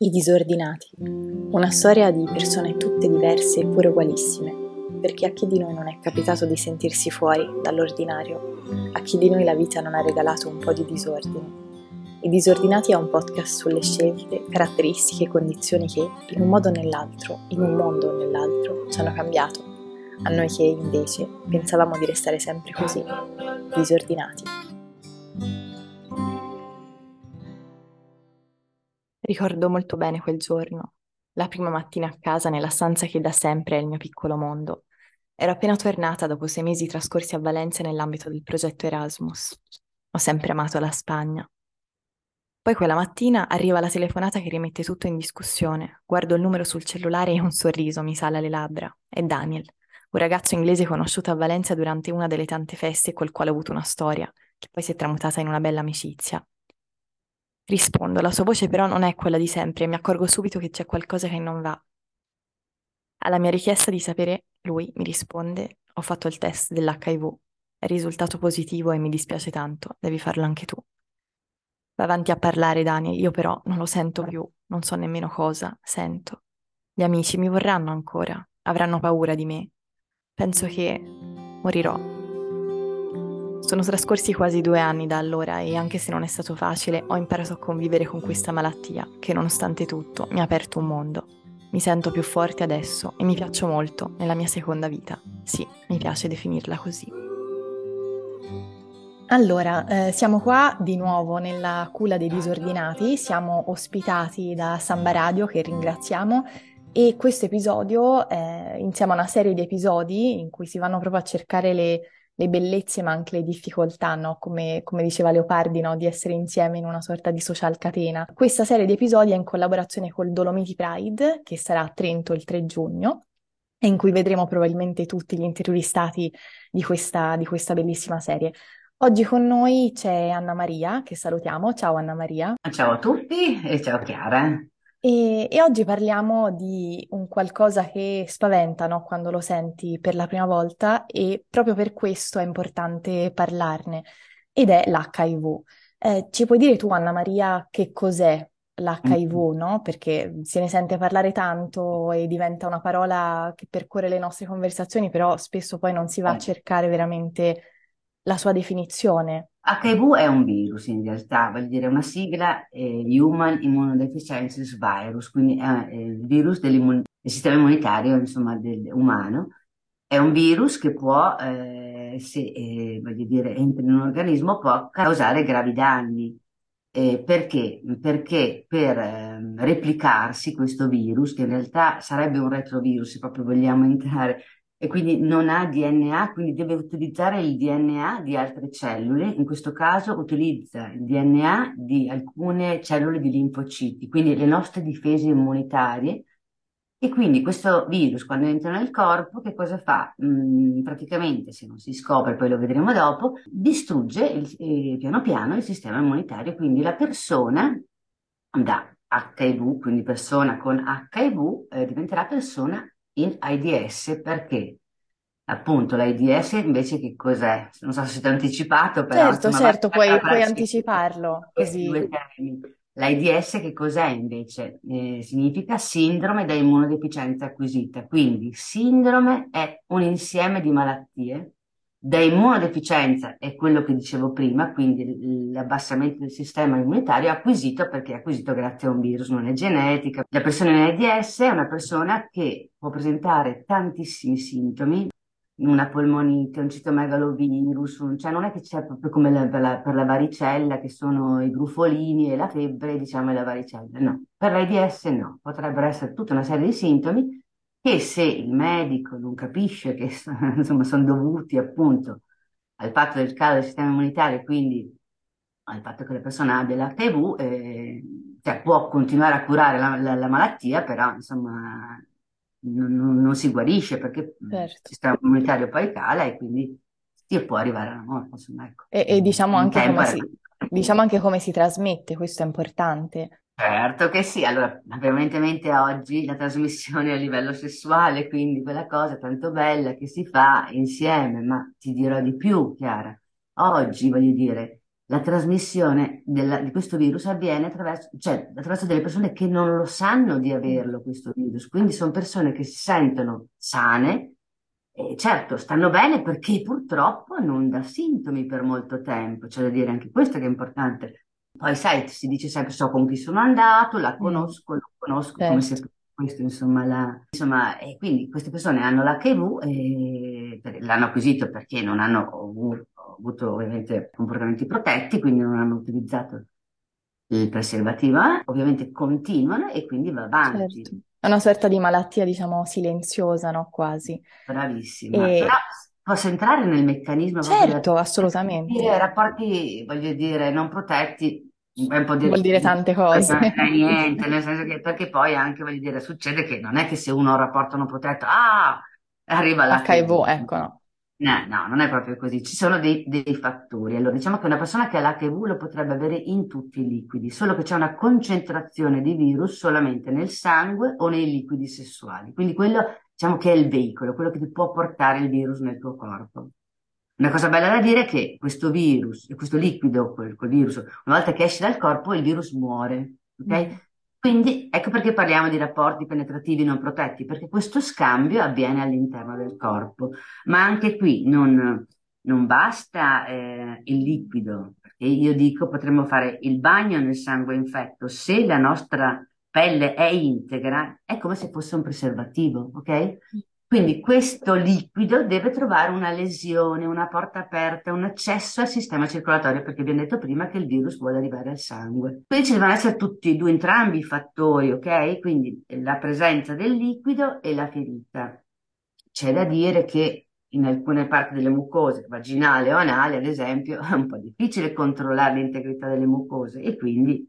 I disordinati. Una storia di persone tutte diverse eppure ugualissime, perché a chi di noi non è capitato di sentirsi fuori dall'ordinario, a chi di noi la vita non ha regalato un po' di disordine. I disordinati è un podcast sulle scelte, caratteristiche e condizioni che, in un modo o nell'altro, in un mondo o nell'altro, ci hanno cambiato, a noi che invece pensavamo di restare sempre così, disordinati. Ricordo molto bene quel giorno, la prima mattina a casa nella stanza che da sempre è il mio piccolo mondo. Ero appena tornata dopo sei mesi trascorsi a Valencia nell'ambito del progetto Erasmus. Ho sempre amato la Spagna. Poi quella mattina arriva la telefonata che rimette tutto in discussione. Guardo il numero sul cellulare e un sorriso mi sale alle labbra. È Daniel, un ragazzo inglese conosciuto a Valencia durante una delle tante feste col quale ho avuto una storia, che poi si è tramutata in una bella amicizia. Rispondo, la sua voce però non è quella di sempre e mi accorgo subito che c'è qualcosa che non va. Alla mia richiesta di sapere, lui mi risponde, ho fatto il test dell'HIV, è risultato positivo e mi dispiace tanto, devi farlo anche tu. Va avanti a parlare Daniel, io però non lo sento più, non so nemmeno cosa, sento. Gli amici mi vorranno ancora, avranno paura di me. Penso che morirò sono trascorsi quasi due anni da allora e anche se non è stato facile, ho imparato a convivere con questa malattia che nonostante tutto mi ha aperto un mondo. Mi sento più forte adesso e mi piaccio molto nella mia seconda vita. Sì, mi piace definirla così. Allora, eh, siamo qua di nuovo nella culla dei disordinati, siamo ospitati da Samba Radio che ringraziamo e questo episodio, eh, insieme a una serie di episodi in cui si vanno proprio a cercare le le bellezze ma anche le difficoltà, no? come, come, diceva Leopardi, no? di essere insieme in una sorta di social catena. Questa serie di episodi è in collaborazione col Dolomiti Pride, che sarà a Trento il 3 giugno, e in cui vedremo probabilmente tutti gli intervistati di questa, di questa bellissima serie. Oggi con noi c'è Anna Maria, che salutiamo. Ciao Anna Maria. Ciao a tutti e ciao Chiara. E, e, oggi parliamo di un qualcosa che spaventa, no? Quando lo senti per la prima volta e proprio per questo è importante parlarne ed è l'HIV. Eh, ci puoi dire tu, Anna Maria, che cos'è l'HIV, no? Perché se ne sente parlare tanto e diventa una parola che percorre le nostre conversazioni, però spesso poi non si va a cercare veramente la sua definizione. HIV è un virus in realtà, vuol dire una sigla eh, Human Immunodeficiency Virus, quindi è il virus del sistema immunitario insomma, del, umano. È un virus che può, eh, se eh, voglio dire, entra in un organismo, può causare gravi danni. Eh, perché? Perché per ehm, replicarsi questo virus, che in realtà sarebbe un retrovirus se proprio vogliamo entrare e quindi non ha DNA, quindi deve utilizzare il DNA di altre cellule, in questo caso utilizza il DNA di alcune cellule di linfociti, quindi le nostre difese immunitarie. E quindi questo virus, quando entra nel corpo, che cosa fa? Mm, praticamente, se non si scopre, poi lo vedremo dopo, distrugge il, eh, piano piano il sistema immunitario, quindi la persona da HIV, quindi persona con HIV, eh, diventerà persona in AIDS perché appunto l'AIDS invece che cos'è? Non so se ti ho anticipato, però... Certo, insomma, certo, puoi, puoi anticiparlo. Così. L'AIDS che cos'è invece? Eh, significa sindrome da immunodeficienza acquisita, quindi sindrome è un insieme di malattie da immunodeficienza è quello che dicevo prima, quindi l'abbassamento del sistema immunitario acquisito perché è acquisito grazie a un virus, non è genetica. La persona in AIDS è una persona che può presentare tantissimi sintomi, una polmonite, un citomegalovirus, un, cioè non è che c'è proprio come la, per, la, per, la, varicella che sono i grufolini e la febbre, diciamo, e la varicella, no. Per l'AIDS no, potrebbero essere tutta una serie di sintomi che se il medico non capisce che insomma, sono dovuti appunto al fatto del calo del sistema immunitario, quindi al fatto che la persona abbia l'HIV, eh, cioè può continuare a curare la, la, la malattia, però insomma non, non, si guarisce perché certo. il sistema immunitario poi cala e quindi si può arrivare alla morte. Insomma, ecco. E, e diciamo, anche come si, diciamo anche come si trasmette, questo è importante. Certo che sì, allora prevalentemente oggi la trasmissione a livello sessuale, quindi quella cosa tanto bella che si fa insieme, ma ti dirò di più, Chiara. Oggi, voglio dire, la trasmissione della- di questo virus avviene attraverso, cioè, attraverso delle persone che non lo sanno di averlo questo virus, quindi sono persone che si sentono sane, e certo stanno bene perché purtroppo non dà sintomi per molto tempo, c'è da dire anche questo che è importante. Poi sai, si dice sempre so con chi sono andato, la Mm, conosco, lo conosco, come se certo. questo insomma, la, insomma, e quindi queste persone hanno l'HIV e l'hanno acquisito perché non hanno avu- avuto ovviamente comportamenti protetti, quindi non hanno utilizzato il preservativo, eh, ovviamente continuano e quindi va avanti. Certo. È una sorta di malattia, diciamo, silenziosa, no? Quasi. Bravissima. E Però posso entrare nel meccanismo certo, assolutamente. dire rapporti, voglio dire, non protetti, un po' di Vuol dire tante cose. non è niente, nel senso che perché poi anche, voglio dire, succede che non è che se uno ha un rapporto non protetto, ah, arriva HIV, l'HIV. ecco, no. No, no, non è proprio così, ci sono dei, dei fattori. Allora, diciamo che una persona che ha l'HIV lo potrebbe avere in tutti i liquidi, solo che c'è una concentrazione di virus solamente nel sangue o nei liquidi sessuali. Quindi quello, diciamo che è il veicolo, quello che ti può portare il virus nel tuo corpo. Una cosa bella da dire è che questo virus, questo liquido, quel, quel virus, una volta che esce dal corpo, il virus muore, ok? Mm. Quindi ecco perché parliamo di rapporti penetrativi non protetti, perché questo scambio avviene all'interno del corpo. Ma anche qui non, non basta eh, il liquido, perché io dico potremmo fare il bagno nel sangue infetto. Se la nostra pelle è integra, è come se fosse un preservativo, ok? Quindi questo liquido deve trovare una lesione, una porta aperta, un accesso al sistema circolatorio, perché abbiamo detto prima che il virus vuole arrivare al sangue. Quindi ci devono essere tutti e due entrambi i fattori, ok? Quindi la presenza del liquido e la ferita. C'è da dire che in alcune parti delle mucose, vaginale o anale, ad esempio, è un po' difficile controllare l'integrità delle mucose e quindi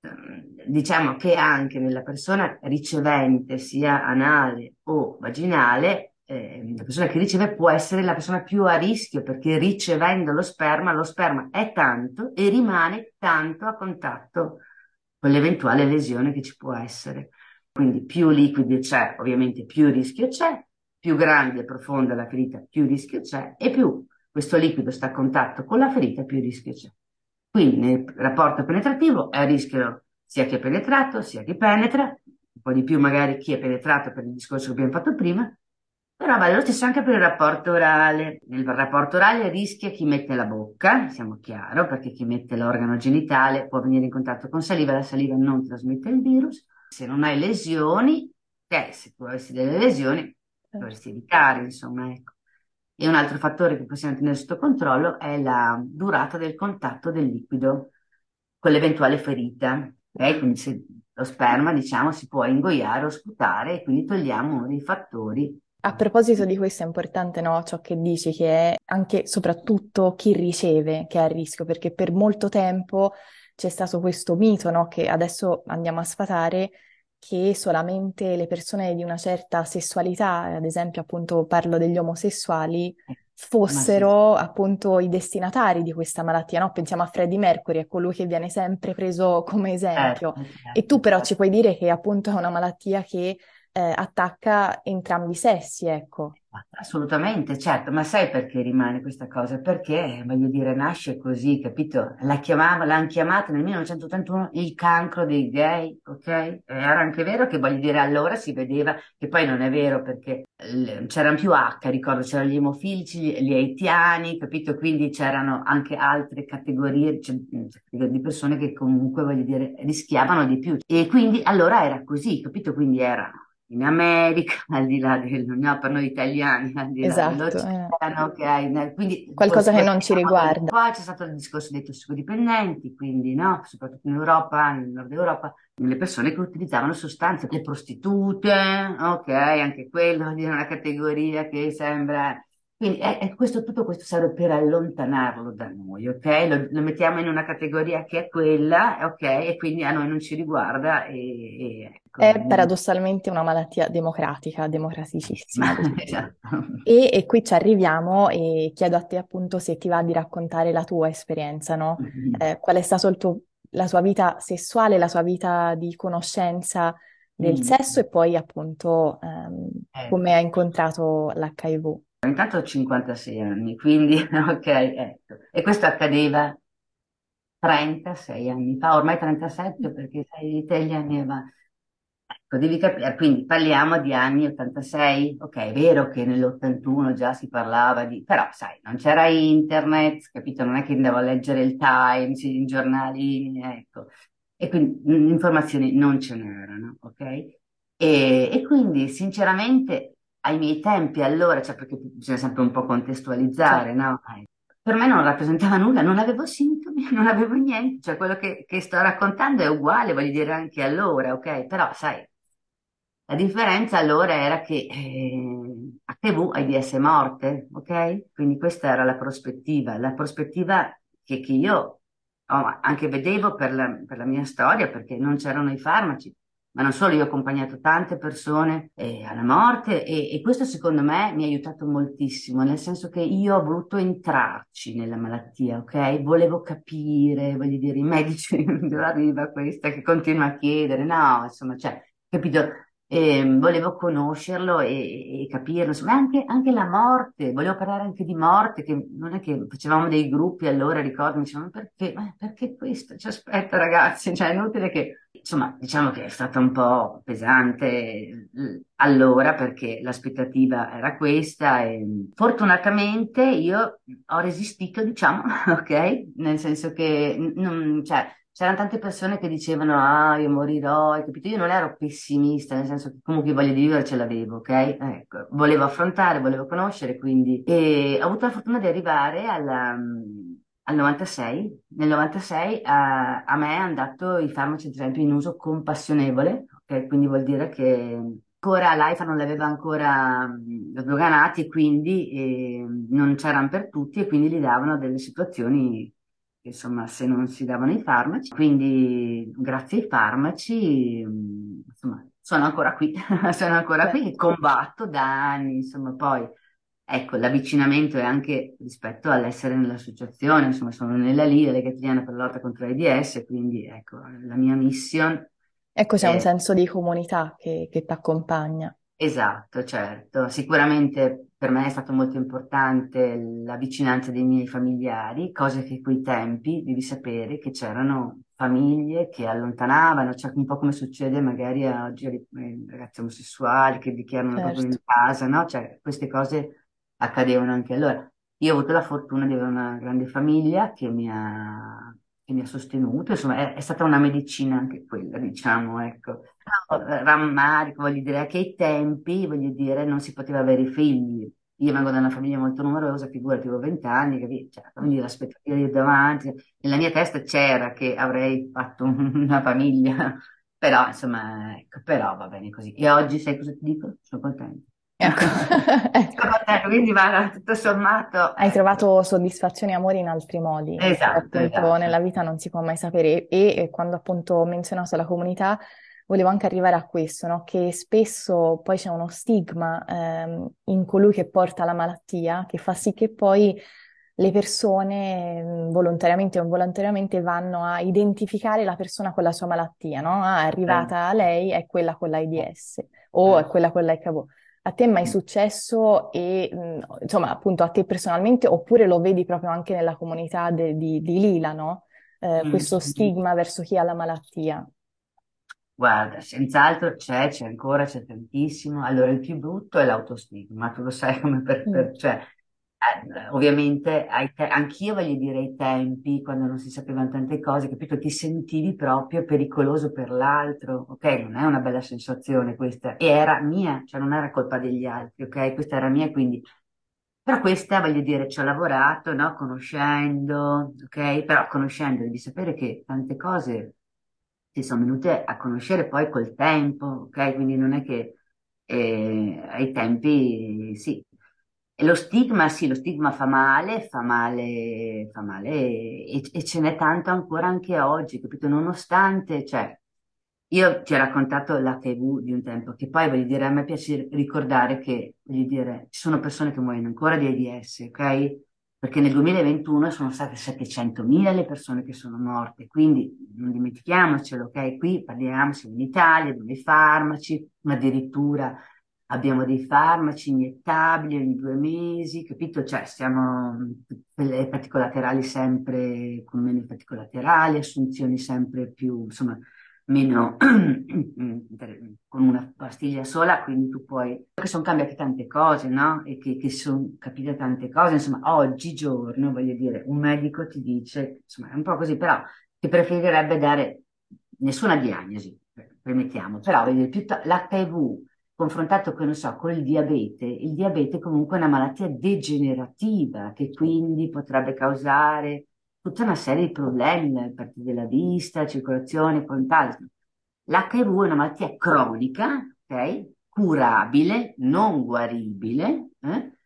diciamo che anche nella persona ricevente, sia anale o vaginale, eh, la persona che riceve può essere la persona più a rischio perché ricevendo lo sperma, lo sperma è tanto e rimane tanto a contatto con l'eventuale lesione che ci può essere. Quindi più liquidi c'è, ovviamente più rischio c'è, più grande e profonda la ferita, più rischio c'è e più questo liquido sta a contatto con la ferita, più rischio c'è. Quindi nel rapporto penetrativo è a rischio sia chi è penetrato, sia chi penetra, un po' di più magari chi è penetrato per il discorso che abbiamo fatto prima, però vale lo stesso anche per il rapporto orale. Nel rapporto orale rischia chi mette la bocca, siamo chiaro, perché chi mette l'organo genitale può venire in contatto con saliva, la saliva non trasmette il virus. Se non hai lesioni, eh, se tu avessi delle lesioni, dovresti evitare, insomma, ecco. E un altro fattore che possiamo tenere sotto controllo è la durata del contatto del liquido con l'eventuale ferita. Okay? Quindi se lo sperma, diciamo, si può ingoiare o sputare e quindi togliamo uno dei fattori. A proposito di questo è importante, no, ciò che dici, che è anche soprattutto chi riceve che è a rischio, perché per molto tempo c'è stato questo mito, no, che adesso andiamo a sfatare, che solamente le persone di una certa sessualità, ad esempio appunto parlo degli omosessuali, fossero appunto i destinatari di questa malattia, no? Pensiamo a Freddie Mercury, è colui che viene sempre preso come esempio. Certo, certo, E tu però certo. ci puoi dire che appunto è una malattia che eh, attacca entrambi i sessi, ecco. Assolutamente, certo, ma sai perché rimane questa cosa? Perché, voglio dire, nasce così, capito? La chiamava, l'hanno chiamata nel 1981 il cancro dei gay, ok? E Era anche vero che, voglio dire, allora si vedeva, che poi non è vero perché l- c'erano più H, ricordo, c'erano gli emofilici, gli, haitiani, capito? Quindi c'erano anche altre categorie cioè, di persone che comunque, voglio dire, rischiavano di più. E quindi allora era così, capito? Quindi era in America, al di là del, no, per noi italiani, al di là Esatto, dell'oceano, ok? Quindi Qualcosa che non ci riguarda. Poi c'è stato il discorso dei tossicodipendenti, quindi no, soprattutto in Europa, nel nord Europa, le persone che utilizzavano sostanze, le prostitute, ok, anche quello dire una categoria che sembra... Quindi è, è questo, tutto questo serve per allontanarlo da noi, ok? Lo, lo mettiamo in una categoria che è quella, ok? E quindi a noi non ci riguarda e, e ecco. È paradossalmente una malattia democratica, democraticissima. Esatto. E, e qui ci arriviamo e chiedo a te appunto se ti va di raccontare la tua esperienza, no? Eh, qual è stata la tua vita sessuale, la tua vita di conoscenza del Mm. sesso e poi appunto ehm, Eh. come hai incontrato l'HIV. Intanto ho 56 anni, quindi ok, ecco. E questo accadeva 36 anni fa, ormai 37 perché sei te gli anni avanti. Ecco, devi capire, quindi parliamo di anni 86, ok, è vero che nell'81 già si parlava di, però sai, non c'era internet, capito? Non è che andavo a leggere il Times, i giornali, ecco, e quindi informazioni non ce n'erano, ok? E, e quindi sinceramente ai miei tempi allora, cioè perché bisogna sempre un po' contestualizzare, certo. no? Per me non rappresentava nulla, non avevo sintomi, non avevo niente, cioè quello che, che sto raccontando è uguale, voglio dire anche allora, ok? Però sai, la differenza allora era che eh, HIV AIDS è morte, ok? Quindi questa era la prospettiva, la prospettiva che, che io oh, anche vedevo per la, per la, mia storia, perché non c'erano i farmaci, ma non solo, io ho accompagnato tante persone eh, alla morte e, e, questo secondo me mi ha aiutato moltissimo, nel senso che io ho voluto entrarci nella malattia, ok? Volevo capire, voglio dire, i medici, dove arriva questa che continua a chiedere, no, insomma, cioè, capito? E volevo conoscerlo e, e capirlo, insomma anche, anche, la morte, volevo parlare anche di morte, che non è che facevamo dei gruppi allora, ricordo, mi dicevano perché, ma perché questo? Cioè, aspetta ragazzi, cioè è inutile che, insomma diciamo che è stata un po' pesante allora perché l'aspettativa era questa e fortunatamente io ho resistito, diciamo, ok? Nel senso che non, cioè, c'erano tante persone che dicevano ah io morirò, hai capito? Io non ero pessimista, nel senso che comunque voglia di vivere ce l'avevo, ok? Ecco, volevo affrontare, volevo conoscere, quindi e ho avuto la fortuna di arrivare alla, al 96. Nel 96 a, a me hanno dato i farmaci, ad esempio, in uso compassionevole, ok? Quindi vuol dire che ancora l'AIFA non l'aveva ancora sdoganati, quindi eh, non c'erano per tutti e quindi li davano delle situazioni insomma, se non si davano i farmaci. Quindi, grazie ai farmaci, mm, insomma, sono ancora qui, sono ancora qui, combatto da anni, insomma, poi, ecco, l'avvicinamento è anche rispetto all'essere nell'associazione, insomma, sono nella LIA, Lega Italiana per la lotta contro l'AIDS, quindi, ecco, la mia mission... Ecco, c'è è... un senso di comunità che, che ti accompagna. Esatto, certo. Sicuramente per me è stato molto importante la vicinanza dei miei familiari, cose che quei tempi devi sapere che c'erano famiglie che allontanavano, cioè un po' come succede magari oggi ai ragazzi omosessuali che dichiarano certo. proprio in certo. casa, no? Cioè queste cose accadevano anche allora. Io ho avuto la fortuna di avere una grande famiglia che mi ha che mi ha sostenuto, insomma è, è, stata una medicina anche quella, diciamo, ecco. Rammarico, voglio dire, che ai tempi, voglio dire, non si poteva avere figli. Io vengo da una famiglia molto numerosa, figurati, avevo vent'anni, capito? Cioè, quindi l'aspettativa di davanti, nella mia testa c'era che avrei fatto una famiglia, però insomma, ecco, però va bene così. E oggi sai cosa ti dico? Sono contenta. Ecco. ecco. Quindi va tutto sommato. Hai trovato soddisfazione e amore in altri modi. Esatto, appunto esatto. nella vita non si può mai sapere. E, e quando appunto ho menzionato la comunità, volevo anche arrivare a questo, no? che spesso poi c'è uno stigma ehm, in colui che porta la malattia, che fa sì che poi le persone volontariamente o involontariamente vanno a identificare la persona con la sua malattia, no? Ah, è arrivata eh. lei, è quella con l'AIDS o eh. è quella con l'HIV. A te è mai successo e insomma appunto a te personalmente oppure lo vedi proprio anche nella comunità de, di, di, Lila, no? Eh, mm. Questo stigma verso chi ha la malattia. Guarda, senz'altro c'è, c'è ancora, c'è tantissimo. Allora, il più brutto è l'autostigma, tu lo sai come per, per mm. cioè, eh, ovviamente te- anch'io voglio dire ai tempi, quando non si sapevano tante cose, capito? Ti sentivi proprio pericoloso per l'altro, ok? Non è una bella sensazione questa, e era mia, cioè non era colpa degli altri, ok? Questa era mia, quindi... Però questa, voglio dire, ci ho lavorato, no? Conoscendo, ok? Però conoscendo devi sapere che tante cose si sono venute a conoscere poi col tempo, ok? Quindi non è che eh, ai tempi, sì, e lo stigma, sì, lo stigma fa male, fa male, fa male e, e ce n'è tanto ancora anche oggi, capito? Nonostante, cioè, io ti ho raccontato l'HIV di un tempo, che poi voglio dire, a me piace ricordare che, voglio dire, ci sono persone che muoiono ancora di AIDS, ok? Perché nel 2021 sono state 700.000 le persone che sono morte, quindi non dimentichiamocelo, ok? Qui parliamo, siamo in Italia, dove i farmaci, addirittura abbiamo dei farmaci iniettabili ogni due mesi, capito? Cioè, siamo le effetti collaterali sempre con meno effetti collaterali, assunzioni sempre più, insomma, meno con una pastiglia sola, quindi tu puoi, che sono cambiate tante cose, no? E che, che sono capite tante cose, insomma, oggigiorno, voglio dire, un medico ti dice, insomma, è un po' così, però ti preferirebbe dare nessuna diagnosi, permettiamo, però voglio dire, l'HIV confrontato con, non so, col diabete, il diabete comunque è una malattia degenerativa che quindi potrebbe causare tutta una serie di problemi da parte della vista, circolazione e quant'altro. L'HIV è una malattia cronica, ok? Curabile, non guaribile, eh?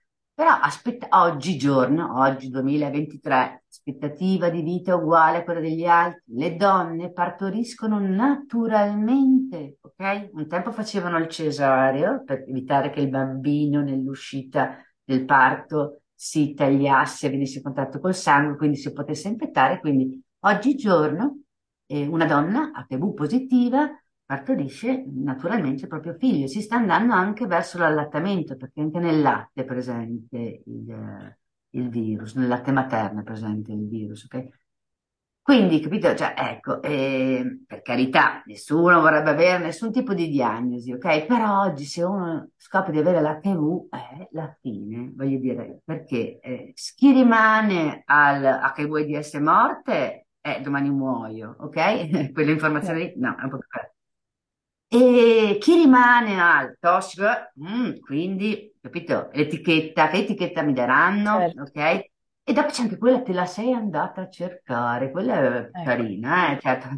Però aspetta, oggigiorno, oggi 2023, aspettativa di vita uguale a quella degli altri, le donne partoriscono naturalmente, ok? Un tempo facevano il cesareo per evitare che il bambino nell'uscita del parto si tagliasse, venisse in contatto col sangue, quindi si potesse infettare. Quindi oggigiorno eh, una donna HIV positiva partorisce naturalmente il proprio figlio. Si sta andando anche verso l'allattamento, perché anche nel latte è presente il, il virus, nel latte materno è presente il virus. Okay? Quindi, capito? Cioè, ecco, eh, per carità, nessuno vorrebbe avere nessun tipo di diagnosi, ok? Però oggi se uno scopre di avere l'HIV è la fine, voglio dire, perché eh, chi rimane al HIV AIDS morte, eh, domani muoio, ok? Quelle informazioni, no, è un po' più E chi rimane al tossico, mm, quindi, capito, l'etichetta, che etichetta mi daranno, certo. ok? E dopo c'è anche quella te la sei andata a cercare, quella è ecco. carina, eh? certo,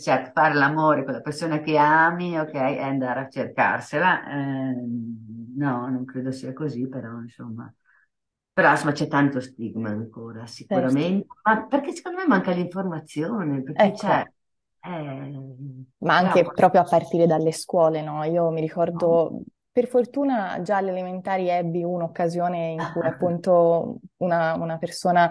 certo, fare l'amore con la persona che ami, ok, e andare a cercarsela. Eh, no, non credo sia così, però insomma. Però insomma c'è tanto stigma ancora, sicuramente, certo. ma perché secondo me manca l'informazione, perché ecco. c'è... Eh, ma anche no, proprio a partire dalle scuole, no? Io mi ricordo no per fortuna già alle elementari ebbi un'occasione in cui appunto una, una persona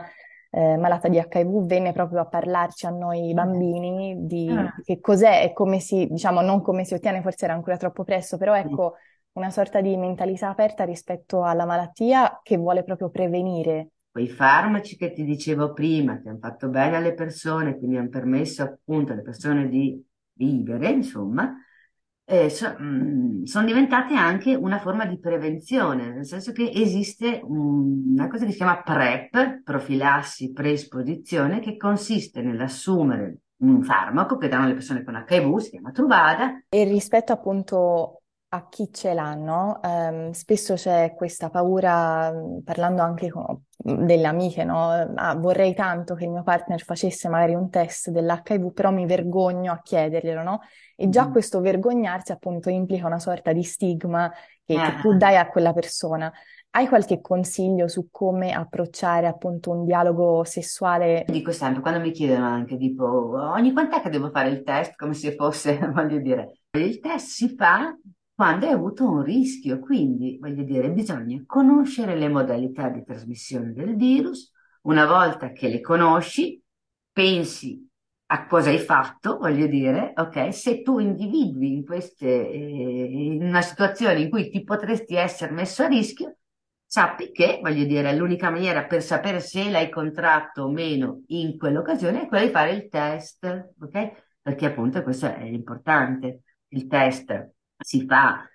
eh, malata di HIV venne proprio a parlarci a noi bambini di ah. che cos'è e come si, diciamo, non come si ottiene, forse era ancora troppo presto, però ecco una sorta di mentalità aperta rispetto alla malattia che vuole proprio prevenire. Quei farmaci che ti dicevo prima, che hanno fatto bene alle persone, quindi hanno permesso appunto alle persone di vivere, insomma, eh, so, mm, sono diventate anche una forma di prevenzione, nel senso che esiste un, una cosa che si chiama PrEP, profilassi preesposizione, che consiste nell'assumere un farmaco che danno le persone con HIV, si chiama Truvada. E rispetto appunto a chi ce l'hanno, ehm, spesso c'è questa paura, mm, parlando anche con delle amiche, no? Ah, vorrei tanto che il mio partner facesse magari un test dell'HIV, però mi vergogno a chiederglielo, no? E già mm. questo vergognarsi appunto implica una sorta di stigma che, che tu eh. dai a quella persona. Hai qualche consiglio su come approcciare appunto un dialogo sessuale? Dico sempre, quando mi chiedono anche tipo ogni quant'è che devo fare il test, come se fosse, voglio dire, il test si fa quando hai avuto un rischio. Quindi, voglio dire, bisogna conoscere le modalità di trasmissione del virus. Una volta che le conosci, pensi a cosa hai fatto, voglio dire, ok? Se tu individui in, queste, eh, in una situazione in cui ti potresti essere messo a rischio, sappi che, voglio dire, l'unica maniera per sapere se l'hai contratto o meno in quell'occasione è quella di fare il test, ok? Perché appunto questo è l'importante. Il test si fa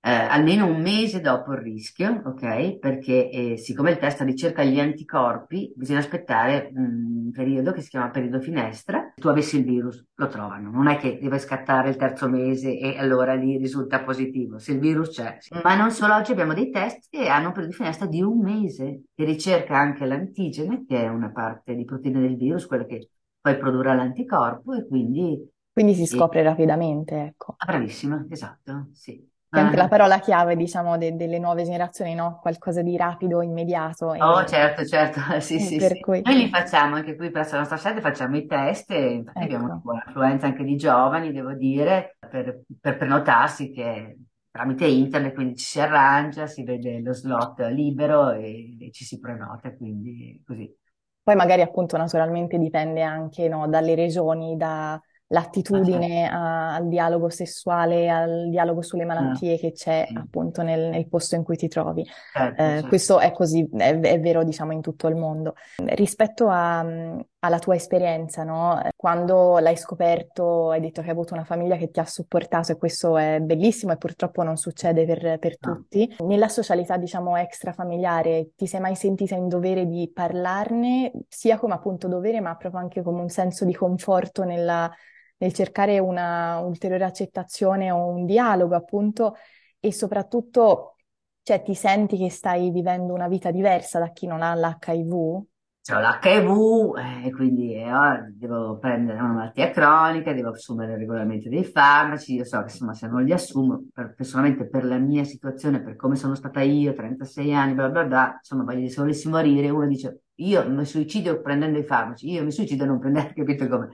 eh, almeno un mese dopo il rischio, ok? Perché eh, siccome il test ricerca gli anticorpi, bisogna aspettare un periodo che si chiama periodo finestra. Se tu avessi il virus, lo trovano. Non è che deve scattare il terzo mese e allora lì risulta positivo. Se il virus c'è. Sì. Ma non solo oggi abbiamo dei test che hanno un periodo di finestra di un mese, che ricerca anche l'antigene, che è una parte di proteina del virus, quella che poi produrrà l'anticorpo e quindi quindi si scopre rapidamente, ecco. Ah, bravissima, esatto, sì. Che anche la ah. parola chiave, diciamo, de- delle nuove generazioni, no? Qualcosa di rapido, immediato. E... Oh, certo, certo, sì, sì, sì. Cui... Noi li facciamo anche qui presso la nostra sede, facciamo i test e infatti ecco. abbiamo una buona affluenza anche di giovani, devo dire, per, per prenotarsi che tramite internet, quindi ci si arrangia, si vede lo slot libero e, e ci si prenota, quindi così. Poi magari appunto naturalmente dipende anche no, dalle regioni, da l'attitudine a- al dialogo sessuale, al dialogo sulle Ah, malattie che c'è sì. appunto nel, nel posto in cui ti trovi. Certo, Eh, certo. questo è così, è, è vero, diciamo, in tutto il mondo. Rispetto a, alla tua esperienza, no? Quando l'hai scoperto, hai detto che hai avuto una famiglia che ti ha supportato e questo è bellissimo e purtroppo non succede per, per No. tutti. Nella socialità, diciamo, extrafamiliare, ti sei mai sentita in dovere di parlarne, sia come appunto dovere, ma proprio anche come un senso di conforto nella- nel cercare una ulteriore accettazione o un dialogo, appunto, e soprattutto, cioè, ti senti che stai vivendo una vita diversa da chi non ha l'HIV? C'ho l'HIV, eh, quindi eh, devo prendere una malattia cronica, devo assumere regolarmente dei farmaci. Io so che insomma, se non li assumo, per- personalmente per la mia situazione, per come sono stata io, 36 anni, bla bla bla, insomma, voglio se volessi morire, uno dice io mi suicido prendendo i farmaci, io mi suicido non prendendo, capito come?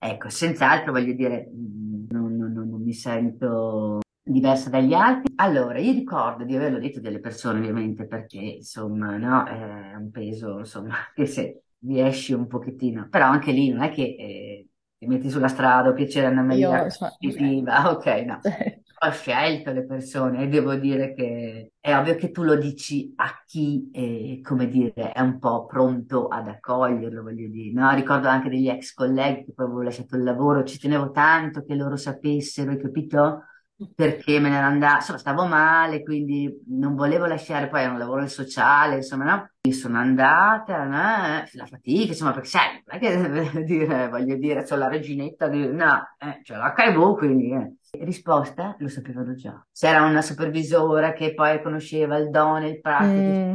Ecco, senz'altro voglio dire, mm, non, non- non- mi sento diversa dagli altri. Allora, io ricordo di averlo detto delle persone, ovviamente, perché insomma, no, è un peso, insomma, che se riesci un pochettino, però anche lì non è che eh, ti metti sulla strada, o piacere Io, Maria, insomma, positiva, ok, no. Ho scelto le persone e devo dire che è ovvio che tu lo dici a chi, eh, come dire, è un po' pronto ad accoglierlo, voglio dire, no? Ricordo anche degli ex colleghi che poi avevo lasciato il lavoro, ci tenevo tanto che loro sapessero, hai capito? Perché me ne ero andata, insomma, stavo male, quindi non volevo lasciare, poi era un lavoro sociale, insomma, no? Io sono andata, no? la fatica, insomma, perché sai, non è che dire, voglio dire, sono la reginetta, di... no, eh, c'è l'HIV, quindi... Eh. Risposta lo sapevano già. C'era una supervisora che poi conosceva il dono, il prato, Mm.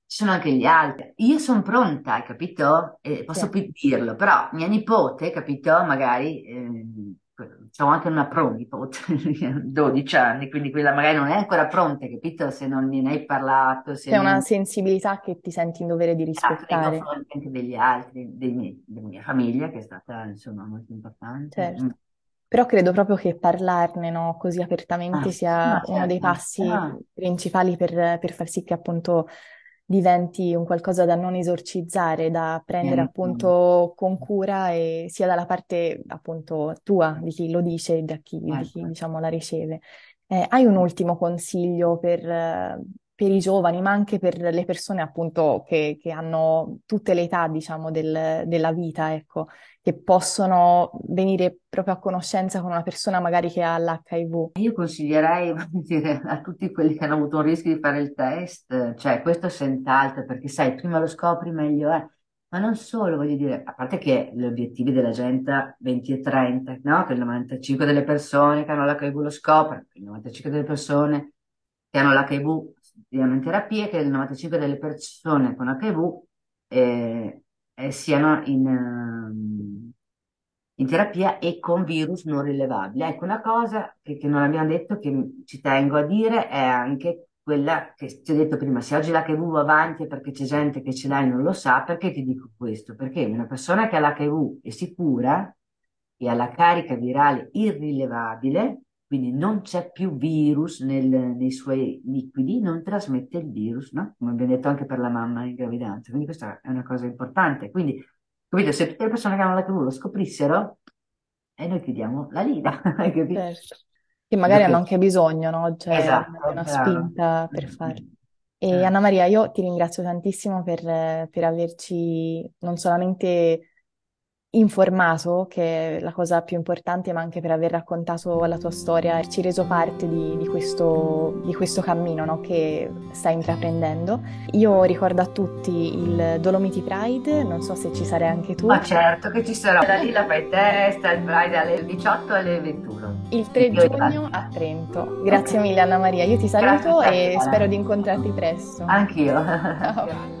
più dirlo, però mia nipote, capito? Magari, ehm, c'ho anche una pronipote, 12 anni, quindi quella magari non è ancora pronta, capito? Se non ne hai parlato, C'è una non... sensibilità che ti senti in dovere di Esatto, rispettare. confronti anche degli altri, dei miei- della mia famiglia, che è stata, insomma, molto importante. Certo. Mm. Però credo proprio che parlarne, no, così apertamente Ah, sia no, uno dei certo. passi Ah, principali per, per far sì che appunto diventi un qualcosa da non esorcizzare, da prendere eh, appunto con cura e sia dalla parte appunto tua, di chi lo dice e da chi, di chi certo. diciamo la riceve. Eh, hai un ultimo consiglio per, eh, per i giovani, ma anche per le persone appunto che, che hanno tutte le età, diciamo, del- della vita, ecco, che possono venire proprio a conoscenza con una persona magari che ha l'HIV? Io consiglierei, dire, a tutti quelli che hanno avuto un rischio di fare il test, cioè questo senz'altro, perché sai, prima lo scopri meglio è. Ma non solo, voglio dire, a parte che gli obiettivi dell'Agenda 20 e 30, no? Che il 95 delle persone che hanno l'HIV lo scoprono, che il 95 delle persone che hanno l'HIV stiano in terapia, che il 95 delle persone con HIV eh, eh, siano in, ehm, in terapia e con virus non rilevabili. Ecco, una cosa che, che non abbiamo detto, che ci tengo a dire, è anche quella che ti ho detto prima, se oggi l'HIV va avanti perché c'è gente che ce l'ha e non lo sa, perché ti dico questo? Perché una persona che ha l'HIV è sicura e ha la carica virale irrilevabile, quindi non c'è più virus nel- nei suoi liquidi, non trasmette il virus, no? Come abbiamo detto anche per la mamma in gravidanza. Quindi questa è una cosa importante. Quindi, capito, se tutte le persone che hanno l'HIV lo scoprissero, e noi chiudiamo la lida, hai capito? Certo. Che magari hanno Perché- anche bisogno, no? C'è Esatto, una brava. spinta per farlo. E Certo. Anna Maria, io ti ringrazio tantissimo per, per averci non solamente informato, che è la cosa più importante, ma anche per aver raccontato la tua storia, averci reso parte di, di, questo, di questo, cammino no, che stai intraprendendo. Io ricordo a tutti il Dolomiti Pride, non so se ci sarai anche tu. Ma certo che ci sarò, da lì la fai testa, il Pride alle 18 alle 21. Il 3 giugno a Trento. Grazie okay. mille Anna Maria, io ti saluto e spero di incontrarti presto. Anch'io. Ciao.